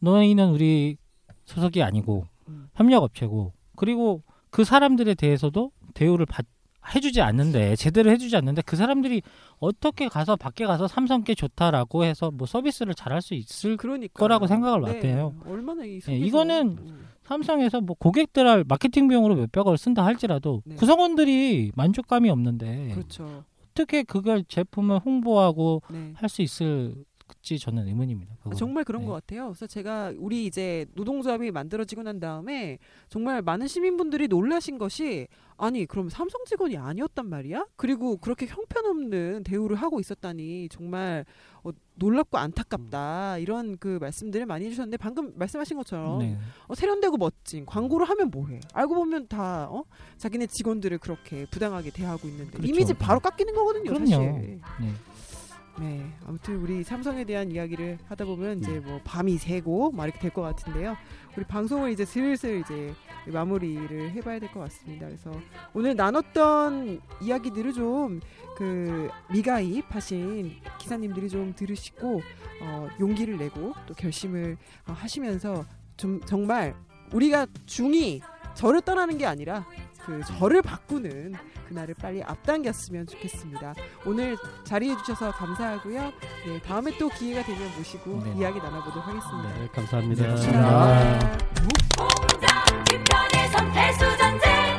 너희는 우리 소속이 아니고 음. 협력업체고 그리고 그 사람들에 대해서도 대우를 받, 해주지 않는데 제대로 해주지 않는데 그 사람들이 어떻게 가서 밖에 가서 삼성께 좋다라고 해서 뭐 서비스를 잘할 수 있을 그러니까 거라고 생각을 못해요. 얼마나 이 예, 속에서- 이거는 음, 삼성에서 뭐 고객들할 마케팅 비용으로 몇백억을 쓴다 할지라도 네. 구성원들이 만족감이 없는데 그렇죠. 어떻게 그걸 제품을 홍보하고 네. 할수 있을 있을지 저는 의문입니다. 그거는. 정말 그런 네. 것 같아요. 그래서 제가 우리 이제 노동조합이 만들어지고 난 다음에 정말 많은 시민분들이 놀라신 것이 아니 그럼 삼성 직원이 아니었단 말이야? 그리고 그렇게 형편없는 대우를 하고 있었다니 정말 어, 놀랍고 안타깝다 이런 그 말씀들을 많이 해주셨는데 방금 말씀하신 것처럼 네. 어, 세련되고 멋진 광고를 하면 뭐해? 알고 보면 다 어? 자기네 직원들을 그렇게 부당하게 대하고 있는데 그렇죠. 이미지 바로 깎이는 거거든요. 그럼요. 사실. 네. 네, 아무튼 우리 삼성에 대한 이야기를 하다 보면 네. 이제 뭐 밤이 새고 막 이렇게 될 것 같은데요. 우리 방송을 이제 슬슬 이제 마무리를 해봐야 될 것 같습니다. 그래서 오늘 나눴던 이야기들을 좀 그 미가입하신 기사님들이 좀 들으시고 어, 용기를 내고 또 결심을 어, 하시면서 좀 정말 우리가 중이 저를 떠나는 게 아니라 그 저를 바꾸는 그날을 빨리 앞당겼으면 좋겠습니다. 오늘 자리해 주셔서 감사하고요. 네, 다음에 또 기회가 되면 모시고 네. 이야기 나눠보도록 하겠습니다. 네, 감사합니다. 감사합니다. 감사합니다.